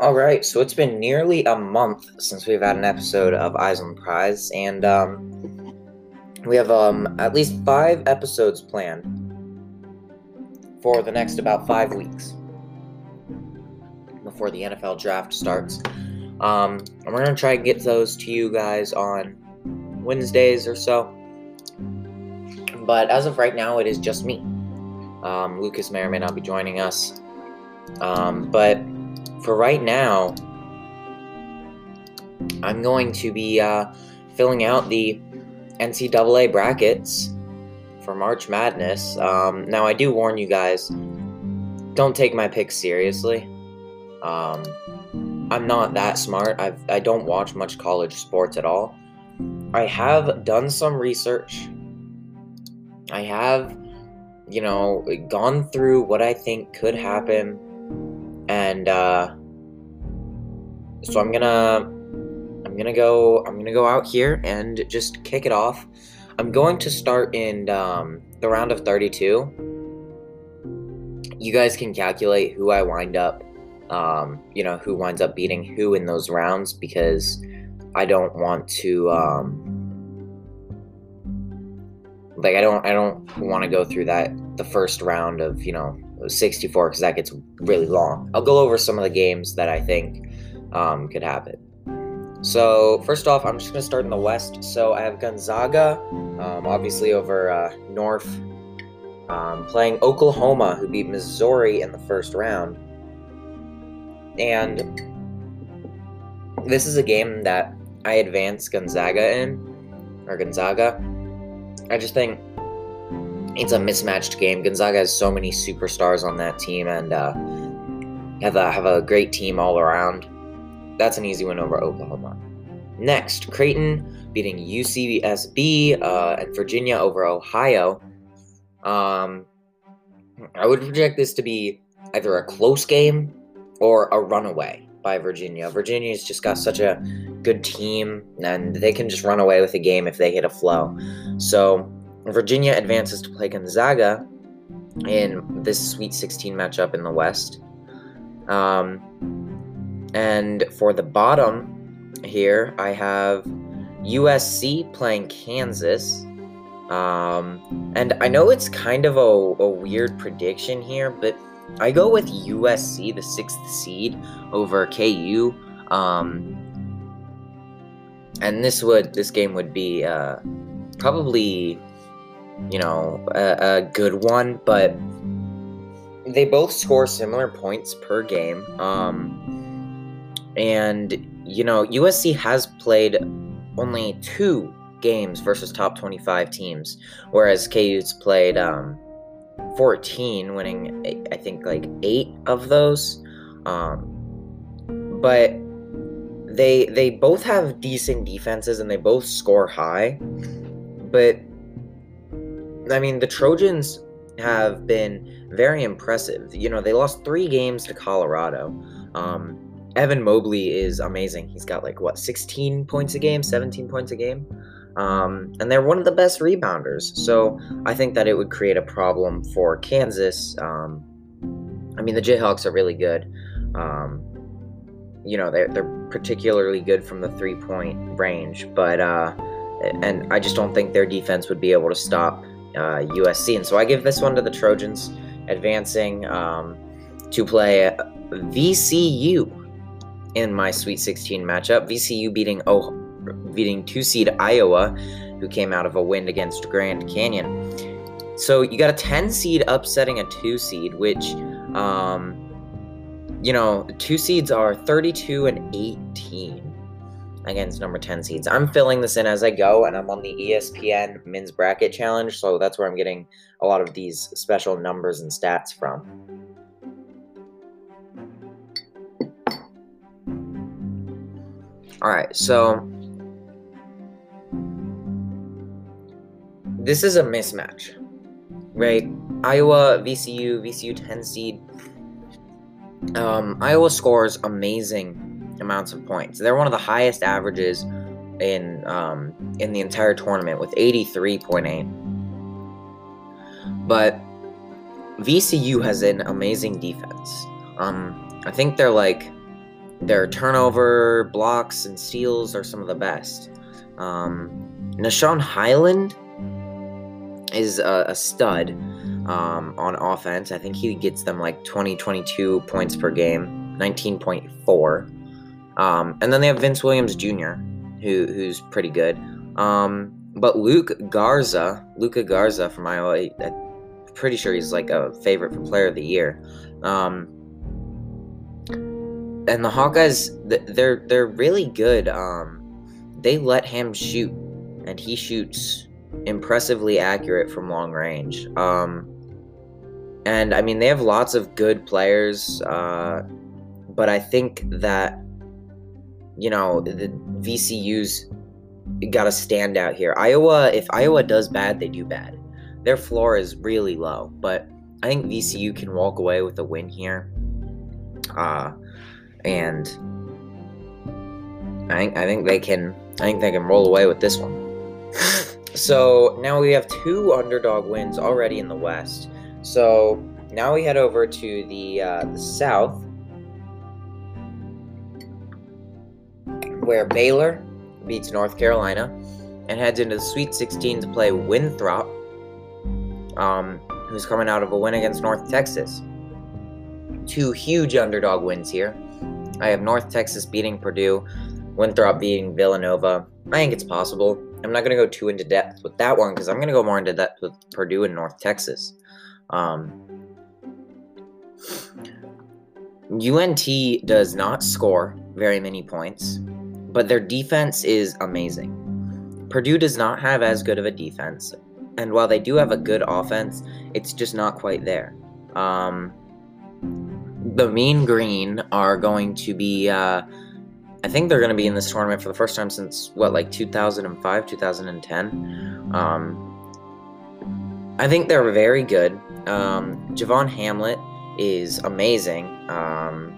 All right, so it's been nearly a month since we've had an episode of Eyes on the Prize, and um, we have um, at least five episodes planned for the next about five weeks before the NFL draft starts. Um, and we're gonna try and get those to you guys on Wednesdays or so. But as of right now, it is just me. Um, Lucas may or may not be joining us. Um, but for right now, I'm going to be uh, filling out the NCAA brackets for March Madness. Um, now, I do warn you guys don't take my picks seriously. Um, I'm not that smart. I've, I don't watch much college sports at all. I have done some research. I have, you know, gone through what I think could happen and uh, so I'm gonna I'm gonna go I'm gonna go out here and just kick it off. I'm going to start in um, the round of 32. You guys can calculate who I wind up, um, you know, who winds up beating who in those rounds because I don't want to. Um, like I don't I don't want to go through that the first round of you know 64 because that gets really long. I'll go over some of the games that I think um, could happen. So first off, I'm just gonna start in the West. So I have Gonzaga, um, obviously over uh, North, um, playing Oklahoma, who beat Missouri in the first round, and this is a game that I advanced Gonzaga in, or Gonzaga. I just think it's a mismatched game. Gonzaga has so many superstars on that team and uh, have a have a great team all around. That's an easy win over Oklahoma. Next, Creighton beating UCSB uh, and Virginia over Ohio. Um, I would project this to be either a close game or a runaway by Virginia. Virginia's just got such a good team, and they can just run away with the game if they hit a flow. So Virginia advances to play Gonzaga in this Sweet 16 matchup in the West. Um, and for the bottom here, I have USC playing Kansas. Um, and I know it's kind of a, a weird prediction here, but I go with USC, the sixth seed, over KU. Um, and this would this game would be uh, probably you know, a, a good one, but they both score similar points per game. Um, and, you know, USC has played only two games versus top 25 teams, whereas KU's played um, 14, winning, I think, like eight of those. Um, but they they both have decent defenses and they both score high, but I mean, the Trojans have been very impressive. You know, they lost three games to Colorado. Um, Evan Mobley is amazing. He's got like what 16 points a game, 17 points a game. Um, and they're one of the best rebounders. So I think that it would create a problem for Kansas. Um, I mean, the Jayhawks are really good. Um, you know, they're, they're particularly good from the three point range, but, uh, and I just don't think their defense would be able to stop uh, USC. And so I give this one to the Trojans, advancing um, to play VCU in my Sweet 16 matchup. VCU beating oh, beating two seed Iowa, who came out of a win against Grand Canyon. So you got a 10 seed upsetting a two seed, which, um, you know, two seeds are 32 and 18 against number 10 seeds. I'm filling this in as I go, and I'm on the ESPN Men's Bracket Challenge, so that's where I'm getting a lot of these special numbers and stats from. All right, so this is a mismatch, right? Iowa, VCU, VCU 10 seed. Um, Iowa scores amazing amounts of points. They're one of the highest averages in um, in the entire tournament with 83.8. But VCU has an amazing defense. Um, I think they're like their turnover, blocks, and steals are some of the best. Um, Nah'Shon Hyland is a, a stud um, on offense. I think he gets them like 20, 22 points per game, 19.4. Um, and then they have Vince Williams Jr., who, who's pretty good. Um, but Luke Garza, Luka Garza from Iowa, I, am pretty sure he's like a favorite for Player of the Year. Um, and the Hawkeyes, they're they're really good. Um, they let him shoot, and he shoots impressively accurate from long range. Um, and I mean, they have lots of good players, uh, but I think that you know the VCU's got to stand out here. Iowa, if Iowa does bad, they do bad. Their floor is really low, but I think VCU can walk away with a win here. Uh, and I think I think they can I think they can roll away with this one. so now we have two underdog wins already in the West. So now we head over to the uh, the South, where Baylor beats North Carolina and heads into the Sweet 16 to play Winthrop, um, who's coming out of a win against North Texas. Two huge underdog wins here. I have North Texas beating Purdue, Winthrop beating Villanova. I think it's possible. I'm not going to go too into depth with that one because I'm going to go more into depth with Purdue and North Texas. Um, UNT does not score very many points, but their defense is amazing. Purdue does not have as good of a defense, and while they do have a good offense, it's just not quite there. Um, the Mean Green are going to be. Uh, I think they're going to be in this tournament for the first time since what, like 2005, 2010. Um, I think they're very good. Um, Javion Hamlet is amazing, um,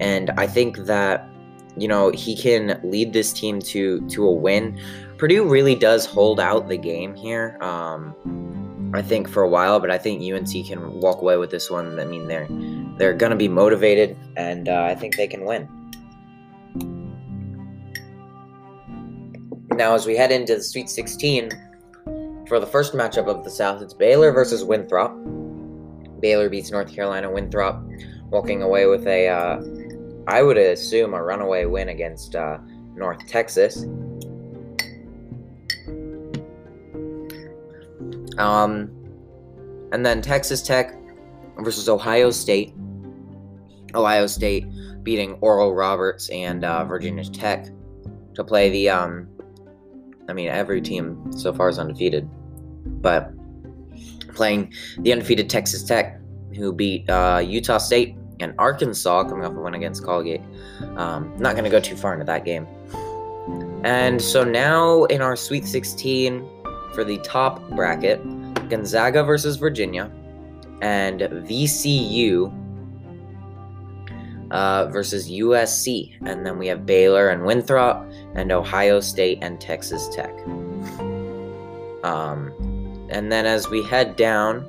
and I think that you know he can lead this team to to a win. Purdue really does hold out the game here. Um, I think for a while, but I think UNC can walk away with this one. I mean, they're they're gonna be motivated, and uh, I think they can win. Now, as we head into the Sweet 16, for the first matchup of the South, it's Baylor versus Winthrop. Baylor beats North Carolina. Winthrop walking away with a, uh, I would assume, a runaway win against uh, North Texas. Um, and then Texas Tech versus Ohio State. Ohio State beating Oral Roberts and uh, Virginia Tech to play the. Um, I mean, every team so far is undefeated, but playing the undefeated Texas Tech, who beat uh, Utah State and Arkansas, coming off a win against Colgate. Um, not going to go too far into that game. And so now in our Sweet 16 for the top bracket, Gonzaga versus Virginia, and VCU uh, versus USC. And then we have Baylor and Winthrop, and Ohio State and Texas Tech. Um, and then as we head down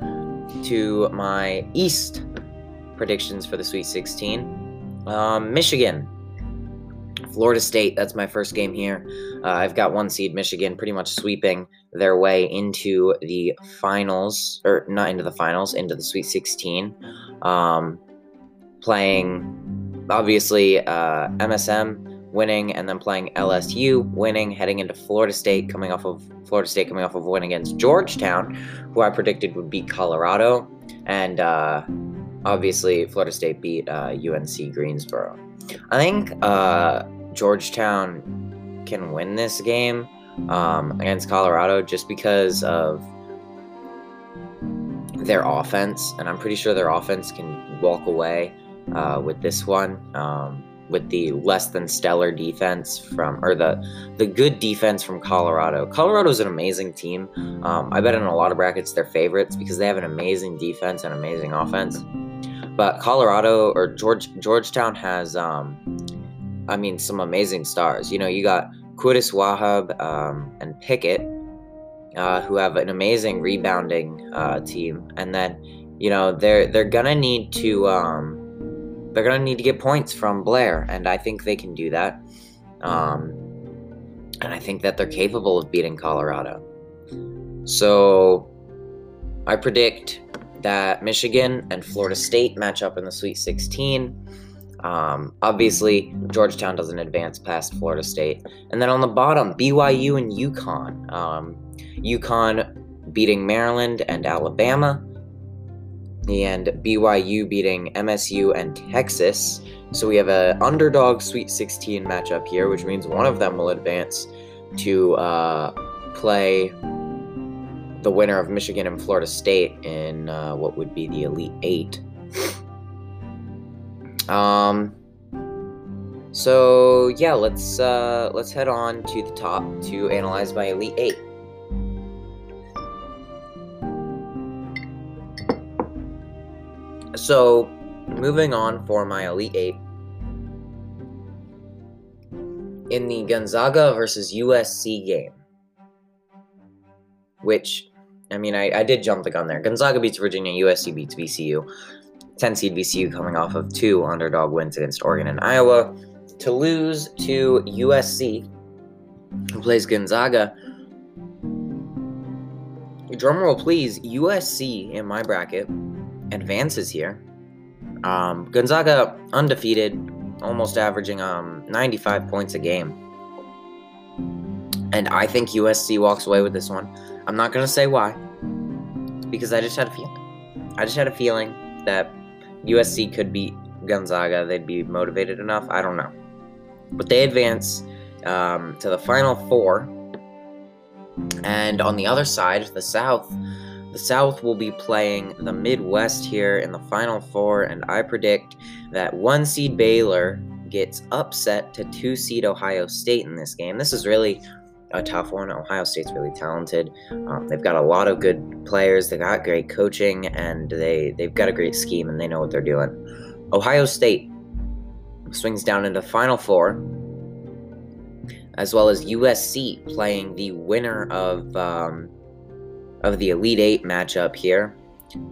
to my East predictions for the Sweet 16, um, Michigan Florida State, that's my first game here. Uh, I've got one seed Michigan pretty much sweeping their way into the finals, or not into the finals, into the Sweet 16. Um, playing, obviously, uh, MSM winning, and then playing LSU winning, heading into Florida State, coming off of Florida State coming off of a win against Georgetown, who I predicted would beat Colorado, and uh, obviously Florida State beat UNC uh, Greensboro. I think uh, Georgetown can win this game um, against Colorado just because of their offense, and I'm pretty sure their offense can walk away uh, with this one. Um, with the less than stellar defense from, or the the good defense from Colorado. Colorado's an amazing team. Um, I bet in a lot of brackets they're favorites because they have an amazing defense and amazing offense. But Colorado or George Georgetown has um, I mean, some amazing stars. You know, you got Qudus Wahab um, and Pickett, uh, who have an amazing rebounding uh, team, and then you know they're they're gonna need to they're gonna need to get points from Blair, and I think they can do that. Um, and I think that they're capable of beating Colorado. So I predict that Michigan and Florida State match up in the Sweet 16. Um, obviously, Georgetown doesn't advance past Florida State. And then on the bottom, BYU and UConn. Um, UConn beating Maryland and Alabama, and BYU beating MSU and Texas. So we have a underdog Sweet 16 matchup here, which means one of them will advance to uh, play the winner of Michigan and Florida State in uh, what would be the Elite Eight. Um. So yeah, let's uh, let's head on to the top to analyze my Elite Eight. So, moving on for my Elite Eight. In the Gonzaga versus USC game, which, I mean, I, I did jump the gun there. Gonzaga beats Virginia, USC beats VCU. 10 seed VCU coming off of two underdog wins against Oregon and Iowa. To lose to USC, who plays Gonzaga. Drumroll, please. USC in my bracket advances here. Um, Gonzaga undefeated, almost averaging um, 95 points a game. And I think USC walks away with this one. I'm not going to say why, because I just had a feeling. I just had a feeling that USC could beat Gonzaga. They'd be motivated enough. I don't know. But they advance um, to the Final Four. And on the other side, the South, the South will be playing the Midwest here in the Final Four, and I predict that one seed Baylor gets upset to two seed Ohio State in this game. This is really a tough one. Ohio State's really talented. Um, they've got a lot of good players. They got great coaching, and they they've got a great scheme, and they know what they're doing. Ohio State swings down into Final Four, as well as USC playing the winner of um, of the Elite Eight matchup here.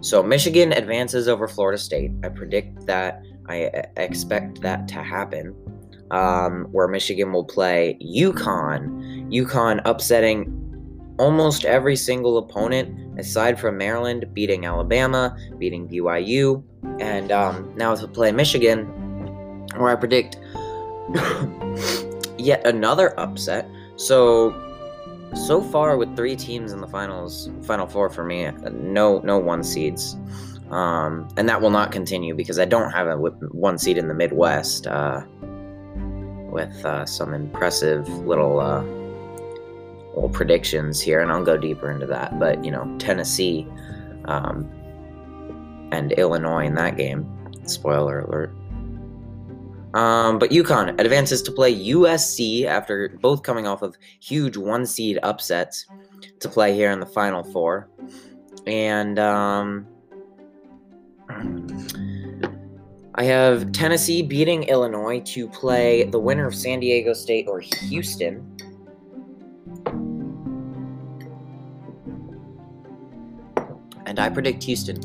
So Michigan advances over Florida State. I predict that. I expect that to happen. Um, where Michigan will play UConn. UConn upsetting almost every single opponent aside from Maryland, beating Alabama, beating BYU, and um, now to play Michigan, where I predict yet another upset. So so far with three teams in the finals, final four for me, no no one seeds, um, and that will not continue because I don't have a one seed in the Midwest uh, with uh, some impressive little uh, little predictions here, and I'll go deeper into that. But you know, Tennessee um, and Illinois in that game. Spoiler alert. Um, but UConn advances to play USC after both coming off of huge one seed upsets to play here in the Final Four. And um, I have Tennessee beating Illinois to play the winner of San Diego State or Houston. And I predict Houston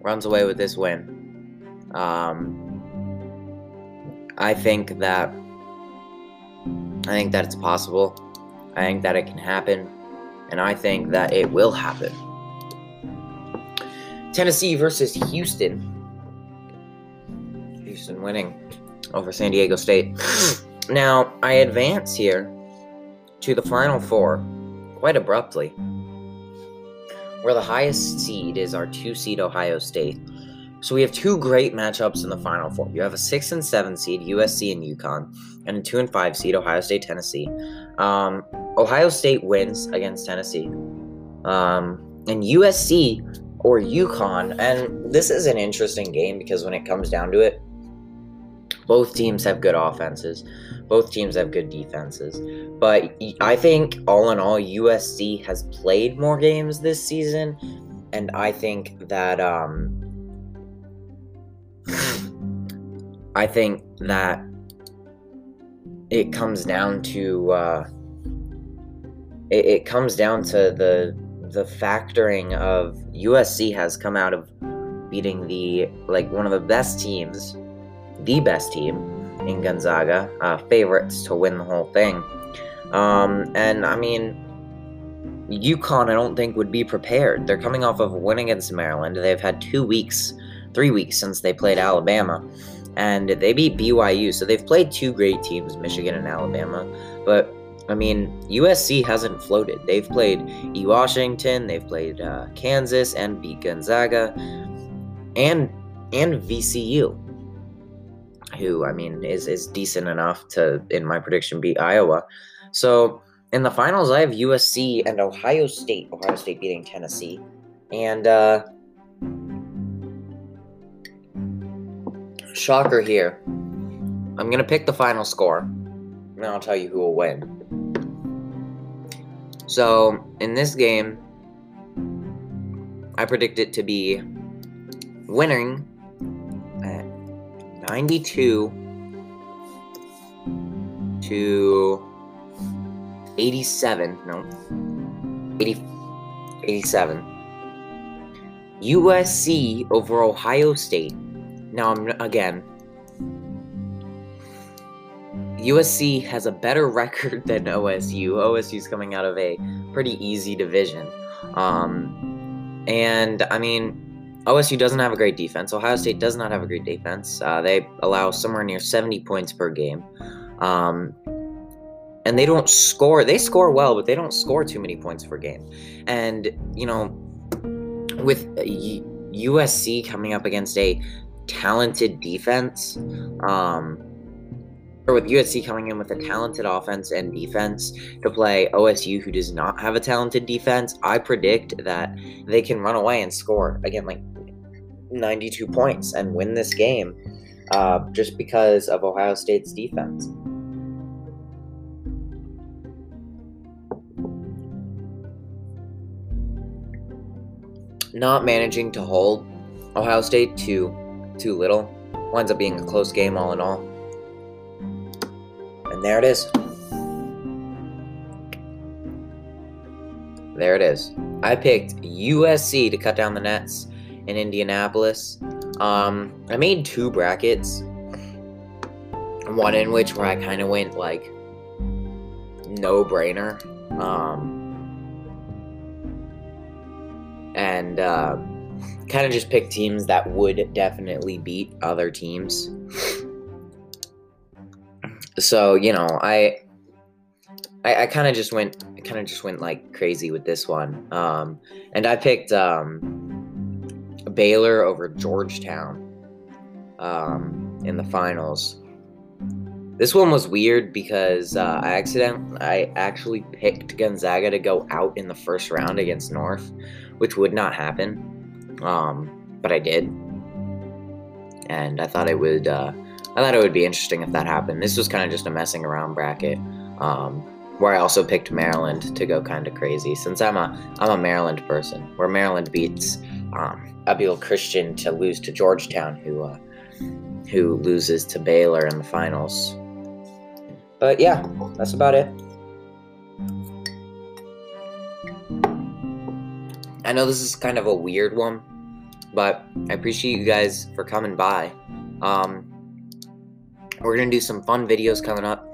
runs away with this win. Um, I think that I think that it's possible. I think that it can happen, and I think that it will happen. Tennessee versus Houston. Houston winning over San Diego State. now, I advance here to the Final Four quite abruptly, where the highest seed is our two seed Ohio State. So we have two great matchups in the Final Four. You have a six and seven seed USC and UConn, and a two and five seed Ohio State Tennessee. Um, Ohio State wins against Tennessee, um, and USC or UConn. And this is an interesting game because when it comes down to it, both teams have good offenses. Both teams have good defenses. But I think, all in all, USC has played more games this season. And I think that um, I think that it comes down to uh, it, it comes down to the the factoring of USC has come out of beating the like one of the best teams the best team in Gonzaga, uh, favorites to win the whole thing. Um, and I mean, UConn, I don't think would be prepared. They're coming off of a win against Maryland. They've had two weeks, three weeks since they played Alabama, and they beat BYU. So they've played two great teams, Michigan and Alabama. But I mean, USC hasn't floated. They've played E. Washington, they've played uh, Kansas, and beat Gonzaga, and and VCU, who I mean is is decent enough to, in my prediction, beat Iowa. So in the finals, I have USC and Ohio State. Ohio State beating Tennessee, and uh, shocker here. I'm gonna pick the final score, and I'll tell you who will win. So in this game, I predict it to be winning at 92 to 87. No, 80, 87. USC over Ohio State. Now, I'm again. USC has a better record than OSU. OSU's coming out of a pretty easy division. Um, and I mean, OSU doesn't have a great defense. Ohio State does not have a great defense. Uh, they allow somewhere near 70 points per game. Um, and they don't score. They score well, but they don't score too many points per game. And, you know, with USC coming up against a talented defense, um, or with USC coming in with a talented offense and defense to play OSU, who does not have a talented defense, I predict that they can run away and score again like 92 points and win this game uh, just because of Ohio State's defense. Not managing to hold Ohio State too too little winds up being a close game all in all. And there it is. There it is. I picked USC to cut down the nets in Indianapolis. Um, I made two brackets. One in which where I kind of went like no brainer. Um, and uh, kind of just pick teams that would definitely beat other teams. So you know, I I, I kind of just went kind of just went like crazy with this one, um, and I picked um, Baylor over Georgetown um, in the finals. This one was weird because uh, I accident I actually picked Gonzaga to go out in the first round against North, which would not happen, um, but I did, and I thought it would. Uh, I thought it would be interesting if that happened. This was kind of just a messing around bracket, um, where I also picked Maryland to go kind of crazy since I'm a I'm a Maryland person. Where Maryland beats um, Abilene Christian to lose to Georgetown, who uh, who loses to Baylor in the finals. But yeah, that's about it. I know this is kind of a weird one, but I appreciate you guys for coming by. Um, we're gonna do some fun videos coming up.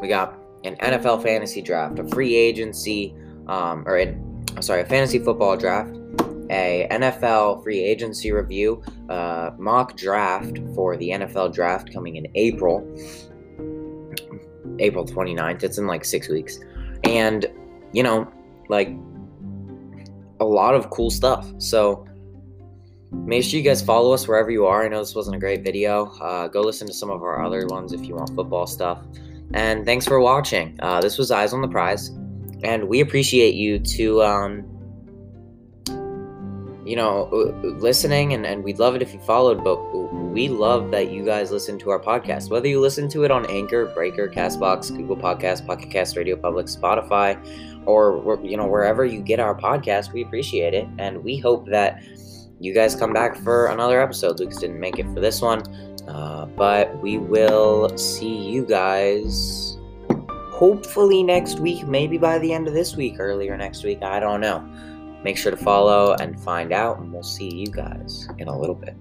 We got an NFL fantasy draft, a free agency, um, or an, sorry, a fantasy football draft, a NFL free agency review, uh, mock draft for the NFL draft coming in April, April 29th. It's in like six weeks, and you know, like a lot of cool stuff. So make sure you guys follow us wherever you are. I know this wasn't a great video. Uh, go listen to some of our other ones if you want football stuff. And thanks for watching. Uh, this was Eyes on the Prize, and we appreciate you to, um, you know, uh, listening, and, and we'd love it if you followed, but we love that you guys listen to our podcast. Whether you listen to it on Anchor, Breaker, Castbox, Google Podcast, Pocket Cast, Radio Public, Spotify, or you know wherever you get our podcast, we appreciate it, and we hope that you guys come back for another episode. Lucas didn't make it for this one, uh, but we will see you guys hopefully next week, maybe by the end of this week, earlier next week. I don't know. Make sure to follow and find out, and we'll see you guys in a little bit.